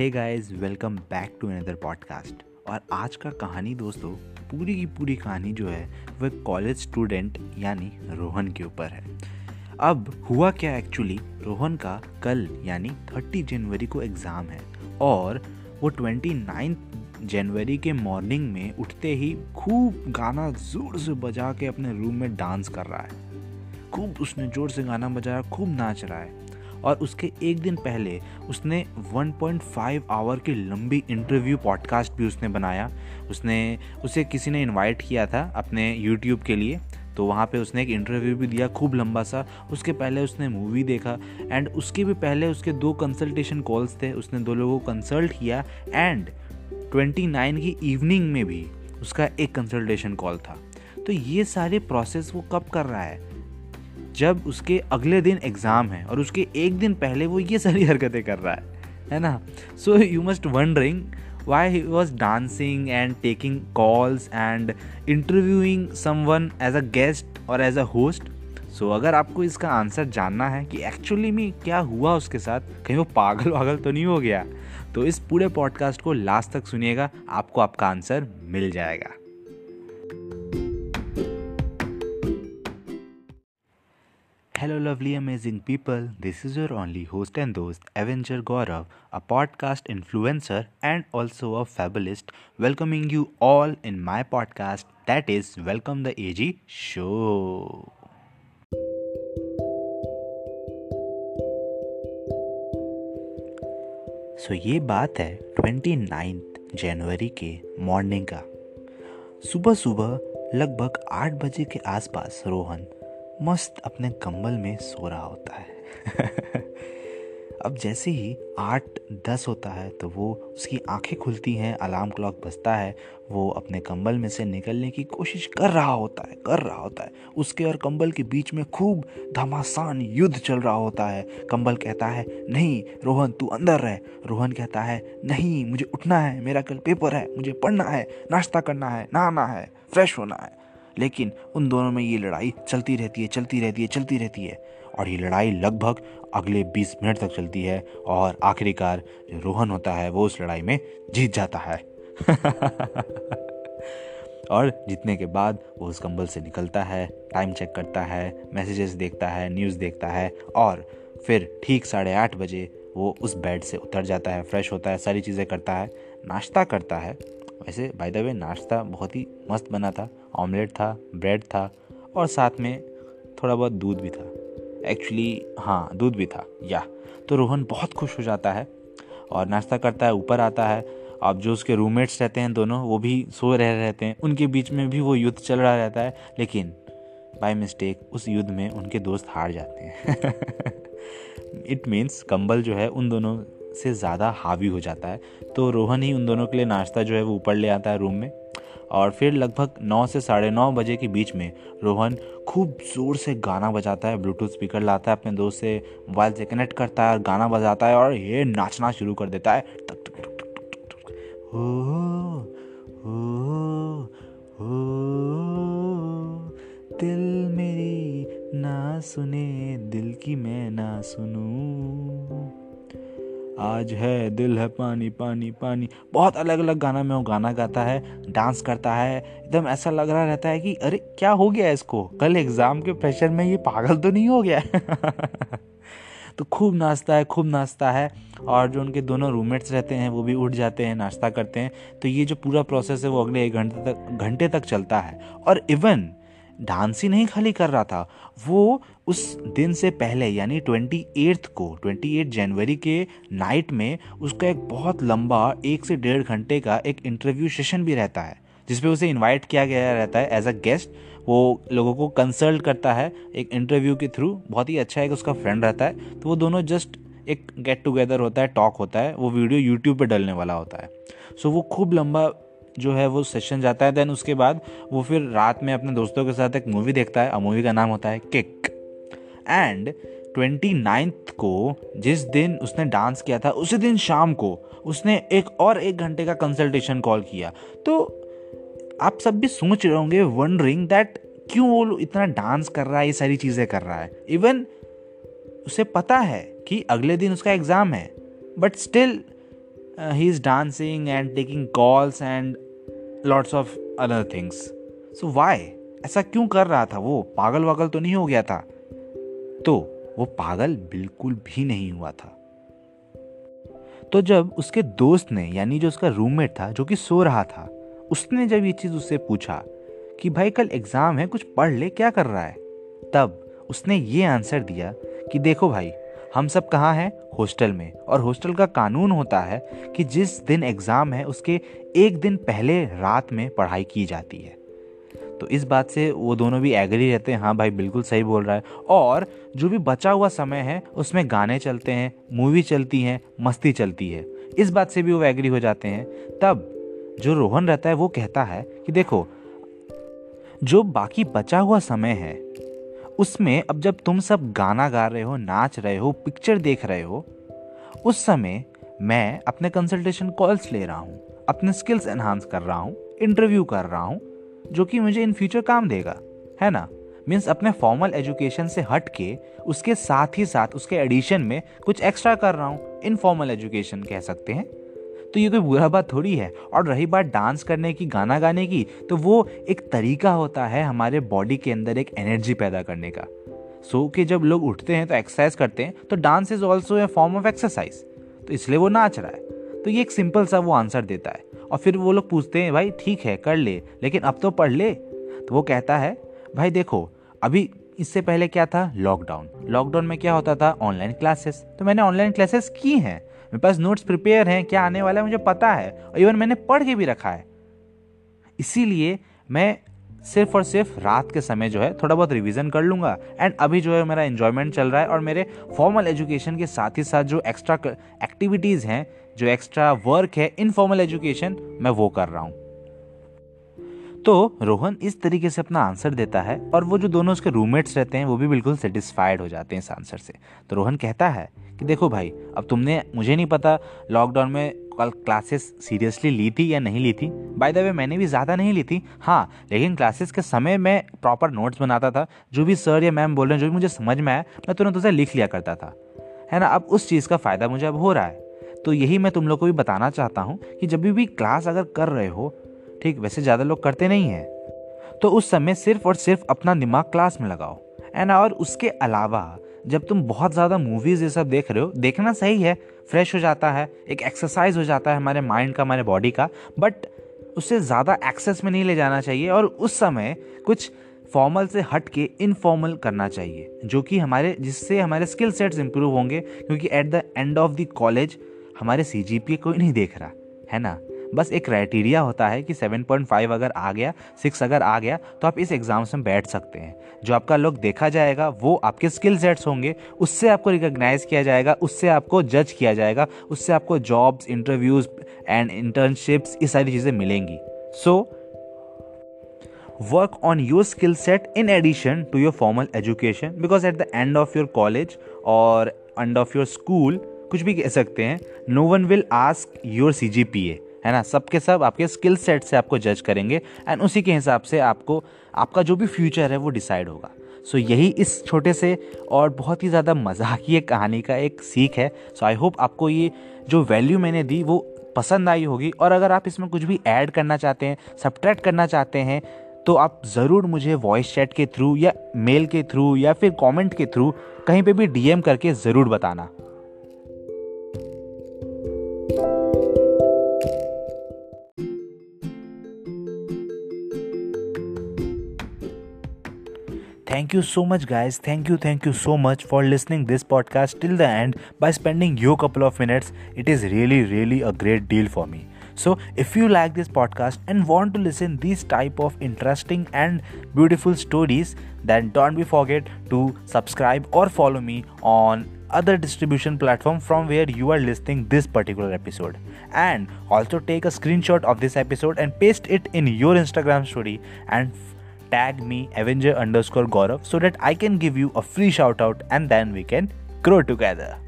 Hey guys welcome back to another podcast और आज का कहानी दोस्तों, पूरी की पूरी कहानी जो है वह कॉलेज स्टूडेंट यानी रोहन के ऊपर है। अब हुआ क्या एक्चुअली रोहन का कल यानी थर्टी जनवरी को एग्ज़ाम है और वो ट्वेंटी नाइन्थ जनवरी के मॉर्निंग में उठते ही खूब गाना ज़ोर से बजा के अपने रूम में डांस कर रहा है। खूब उसने ज़ोर से गाना बजाया, खूब नाच रहा है। और उसके एक दिन पहले उसने 1.5 आवर की लंबी इंटरव्यू पॉडकास्ट भी उसने बनाया। उसने, उसे किसी ने इनवाइट किया था अपने यूट्यूब के लिए तो वहाँ पे उसने एक इंटरव्यू भी दिया खूब लंबा सा। उसके पहले उसने मूवी देखा एंड उसके भी पहले उसके दो कंसल्टेशन कॉल्स थे। उसने दो लोगों को कंसल्ट किया एंड 29 की इवनिंग में भी उसका एक कंसल्टेशन कॉल था। तो ये सारे प्रोसेस वो कब कर रहा है? जब उसके अगले दिन एग्ज़ाम है और उसके एक दिन पहले वो ये सारी हरकतें कर रहा है है ना? So you must wondering why he was dancing and taking calls and interviewing someone as a guest और एज अ होस्ट सो अगर आपको इसका आंसर जानना है कि एक्चुअली में क्या हुआ उसके साथ, कहीं वो पागल वागल तो नहीं हो गया? तो इस पूरे पॉडकास्ट को लास्ट तक सुनिएगा, आपको आपका आंसर मिल जाएगा। Hello lovely amazing people this is your only host and दोस्त avenger Gaurav a podcast influencer and also a fabulist welcoming you all in my podcast that is welcome the A G show so ये बात है twenty ninth जनवरी के morning का। सुबह सुबह लगभग आठ बजे के आसपास रोहन मस्त अपने कंबल में सो रहा होता है। अब जैसे ही आठ, दस होता है तो वो उसकी आँखें खुलती हैं अलार्म क्लॉक बजता है, वो अपने कंबल में से निकलने की कोशिश कर रहा होता है, कर रहा होता है। उसके और कंबल के बीच में खूब घमासान युद्ध चल रहा होता है। कंबल कहता है, नहीं, रोहन, तू अंदर रह। रोहन कहता है, नहीं, मुझे उठना है, मेरा कल पेपर है, मुझे पढ़ना है, नाश्ता करना है, नहाना है फ्रेश होना है। लेकिन उन दोनों में ये लड़ाई चलती रहती है, चलती रहती है, चलती रहती है। और ये लड़ाई लगभग अगले 20 मिनट तक चलती है और आखिरकार जो रोहन होता है, वो उस लड़ाई में जीत जाता है। और जीतने के बाद वो उस कंबल से निकलता है टाइम चेक करता है मैसेजेस देखता है न्यूज़ देखता है और फिर ठीक साढ़े आठ बजे वो उस बेड से उतर जाता है फ्रेश होता है, सारी चीज़ें करता है, नाश्ता करता है। वैसे बाय द वे नाश्ता बहुत ही मस्त बना था। ऑमलेट था, ब्रेड था, और साथ में थोड़ा बहुत दूध भी था। एक्चुअली हाँ दूध भी था, या। तो रोहन बहुत खुश हो जाता है, और नाश्ता करता है, ऊपर आता है। अब जो उसके रूममेट्स रहते हैं दोनों, वो भी सो रहे रहते हैं। उनके बीच में भी वो युद्ध चल रहा रहता है, लेकिन बाय मिस्टेक उस युद्ध में उनके दोस्त हार जाते हैं। इट मीन्स कंबल जो है उन दोनों से ज़्यादा हावी हो जाता है। तो रोहन ही उन दोनों के लिए नाश्ता जो है वो ऊपर ले आता है रूम में। और फिर लगभग नौ से साढ़े नौ बजे के बीच में रोहन खूब ज़ोर से गाना बजाता है, ब्लूटूथ स्पीकर लाता है, अपने दोस्त से मोबाइल से कनेक्ट करता है और गाना बजाता है और ये नाचना शुरू कर देता है। हो हो हो दिल मेरी ना सुने, दिल की मैं ना सुनूं। आज है, दिल है, पानी पानी पानी। बहुत अलग अलग गाना में वो गाना गाता है, डांस करता है। एकदम ऐसा लग रहा रहता है कि, अरे, क्या हो गया इसको? कल एग्ज़ाम के प्रेशर में ये पागल तो नहीं हो गया? तो खूब नाचता है, खूब नाचता है। और जो उनके दोनों रूममेट्स रहते हैं, वो भी उठ जाते हैं, नाश्ता करते हैं। तो ये जो पूरा प्रोसेस है, वो अगले एक घंटे तक घंटे तक चलता है। और इवन डांस ही नहीं खाली कर रहा था। वो उस दिन से पहले यानी ट्वेंटी एट्थ को ट्वेंटी एट जनवरी के नाइट में उसका एक बहुत लंबा एक से डेढ़ घंटे का एक इंटरव्यू सेशन भी रहता है जिसपे उसे इनवाइट किया गया रहता है एज अ गेस्ट वो लोगों को कंसल्ट करता है एक इंटरव्यू के थ्रू बहुत ही अच्छा एक उसका फ्रेंड रहता है। तो वो दोनों जस्ट एक गेट टुगेदर होता है टॉक होता है वो वीडियो यूट्यूब पे डलने वाला होता है। सो so, वो खूब लंबा जो है वो सेशन जाता है देन उसके बाद वो फिर रात में अपने दोस्तों के साथ एक मूवी देखता है और मूवी का नाम होता है किक एंड ट्वेंटी नाइन्थ को जिस दिन उसने डांस किया था, उसी दिन शाम को उसने एक और एक घंटे का कंसल्टेशन कॉल किया। तो आप सब भी सोच रहे होंगे वंडरिंग दैट क्यों वो इतना डांस कर रहा है, ये सारी चीज़ें कर रहा है। इवन उसे पता है कि अगले दिन उसका एग्ज़ाम है but still he is dancing and taking calls and lots of other things so why ऐसा क्यों कर रहा था वो? पागल वागल तो नहीं हो गया था। तो वो पागल बिल्कुल भी नहीं हुआ था। तो जब उसके दोस्त ने, यानी जो उसका रूममेट था, जो कि सो रहा था, उसने जब ये चीज़ उससे पूछा कि भाई कल एग्ज़ाम है, कुछ पढ़ ले, क्या कर रहा है? तब उसने ये आंसर दिया कि देखो भाई, हम सब कहाँ हैं? हॉस्टल में। और हॉस्टल का कानून होता है कि जिस दिन एग्ज़ाम है, उसके एक दिन पहले रात में पढ़ाई की जाती है। तो इस बात से वो दोनों भी एग्री रहते हैं हाँ भाई, बिल्कुल सही बोल रहा है। और जो भी बचा हुआ समय है, उसमें गाने चलते हैं, मूवी चलती हैं, मस्ती चलती है। इस बात से भी वो एग्री हो जाते हैं। तब जो रोहन रहता है, वो कहता है कि देखो, जो बाकी बचा हुआ समय है उसमें अब जब तुम सब गाना गा रहे हो, नाच रहे हो पिक्चर देख रहे हो, उस समय मैं अपने कंसल्टेशन कॉल्स ले रहा हूँ, अपने स्किल्स एनहांस कर रहा हूँ इंटरव्यू कर रहा हूँ, जो कि मुझे इन फ्यूचर काम देगा, है ना? मीन्स अपने फॉर्मल एजुकेशन से हट के उसके साथ ही साथ उसके एडिशन में कुछ एक्स्ट्रा कर रहा हूँ इनफॉर्मल एजुकेशन कह सकते हैं। तो ये कोई बुरा बात थोड़ी है। और रही बात डांस करने की गाना गाने की तो वो एक तरीका होता है हमारे बॉडी के अंदर एक एनर्जी पैदा करने का। सो so, कि जब लोग उठते हैं तो एक्सरसाइज करते हैं तो dance is also a form of exercise तो इसलिए वो नाच रहा है। तो ये एक सिंपल सा वो आंसर देता है। और फिर वो लोग पूछते हैं भाई ठीक है कर ले लेकिन अब तो पढ़ ले। तो वो कहता है भाई देखो अभी इससे पहले क्या था? लॉकडाउन लॉकडाउन में क्या होता था? ऑनलाइन क्लासेस तो मैंने ऑनलाइन क्लासेस की हैं। मेरे पास नोट्स प्रिपेयर हैं, क्या आने वाला है, मुझे पता है। और इवन मैंने पढ़ के भी रखा है। इसीलिए मैं सिर्फ़ और सिर्फ़ रात के समय जो है, थोड़ा बहुत रिवीजन कर लूँगा। एंड अभी जो है, मेरा इन्जॉयमेंट चल रहा है और मेरे फॉर्मल एजुकेशन के साथ ही साथ जो एक्स्ट्रा एक्टिविटीज़ हैं, जो एक्स्ट्रा वर्क है इनफॉर्मल एजुकेशन मैं वो कर रहा हूँ। तो रोहन इस तरीके से अपना आंसर देता है और वो जो दोनों उसके रूममेट्स रहते हैं, वो भी बिल्कुल सेटिस्फाइड हो जाते हैं इस आंसर से। तो रोहन कहता है कि देखो भाई, अब तुमने, मुझे नहीं पता लॉकडाउन में कल क्लासेस सीरियसली ली थी या नहीं ली थी। बाय द वे मैंने भी ज़्यादा नहीं ली थी। हाँ लेकिन क्लासेस के समय मैं प्रॉपर नोट्स बनाता था, जो भी सर या मैम बोल रहे हैं, जो भी मुझे समझ में आया, मैं तुरंत उसे लिख लिया करता था। है ना? अब उस चीज़ का फ़ायदा मुझे अब हो रहा है। तो यही मैं तुम लोग को भी बताना चाहता हूँ कि जब भी क्लास अगर कर रहे हो ठीक, वैसे ज़्यादा लोग करते नहीं हैं। तो उस समय सिर्फ़ और सिर्फ़ अपना दिमाग क्लास में लगाओ। एंड और उसके अलावा, जब तुम बहुत ज़्यादा मूवीज़ ये सब देख रहे हो, देखना सही है फ्रेश हो जाता है, एक एक्सरसाइज हो जाता है हमारे माइंड का, हमारे बॉडी का बट उसे ज़्यादा एक्सेस में नहीं ले जाना चाहिए और उस समय कुछ फॉर्मल से हट के इनफॉर्मल करना चाहिए, जो कि हमारे, जिससे हमारे स्किल सेट्स इंप्रूव होंगे, क्योंकि at the end of the college हमारे सी कोई नहीं देख रहा, है ना? बस एक क्राइटेरिया होता है कि 7.5 अगर आ गया 6 अगर आ गया तो आप इस एग्ज़ाम्स में बैठ सकते हैं। जो आपका लोग देखा जाएगा, वो आपके स्किल सेट्स होंगे। उससे आपको रिकॉग्नाइज किया जाएगा, उससे आपको जज किया जाएगा, उससे आपको जॉब्स इंटरव्यूज़ एंड इंटर्नशिप्स ये सारी चीज़ें मिलेंगी। So work on your skill set in addition to your formal education because at the end of your college or end of your school, कुछ भी कह सकते हैं no one will ask your CGPA है ना? सबके सब आपके स्किल सेट से आपको जज करेंगे एंड उसी के हिसाब से आपको आपका जो भी फ्यूचर है वो डिसाइड होगा। सो so, यही इस छोटे से और बहुत ही ज़्यादा मजाकिय कहानी का एक सीख है। सो आई होप आपको ये जो वैल्यू मैंने दी वो पसंद आई होगी। और अगर आप इसमें कुछ भी ऐड करना चाहते हैं सब्ट्रैक्ट करना चाहते हैं तो आप ज़रूर मुझे वॉइस चैट के थ्रू या मेल के थ्रू या फिर कमेंट के थ्रू कहीं पे भी डीएम करके ज़रूर बताना। Thank you so much, guys. Thank you, thank you so much for listening this podcast till the end by spending your couple of minutes. It is really, really a great deal for me. So, if you like this podcast and want to listen these type of interesting and beautiful stories, then don't be forget to subscribe or follow me on other distribution platform from where you are listening this particular episode and also take a screenshot of this episode and paste it in your instagram story and tag me avenger underscore Gaurav so that I can give you a free shout out and then we can grow together.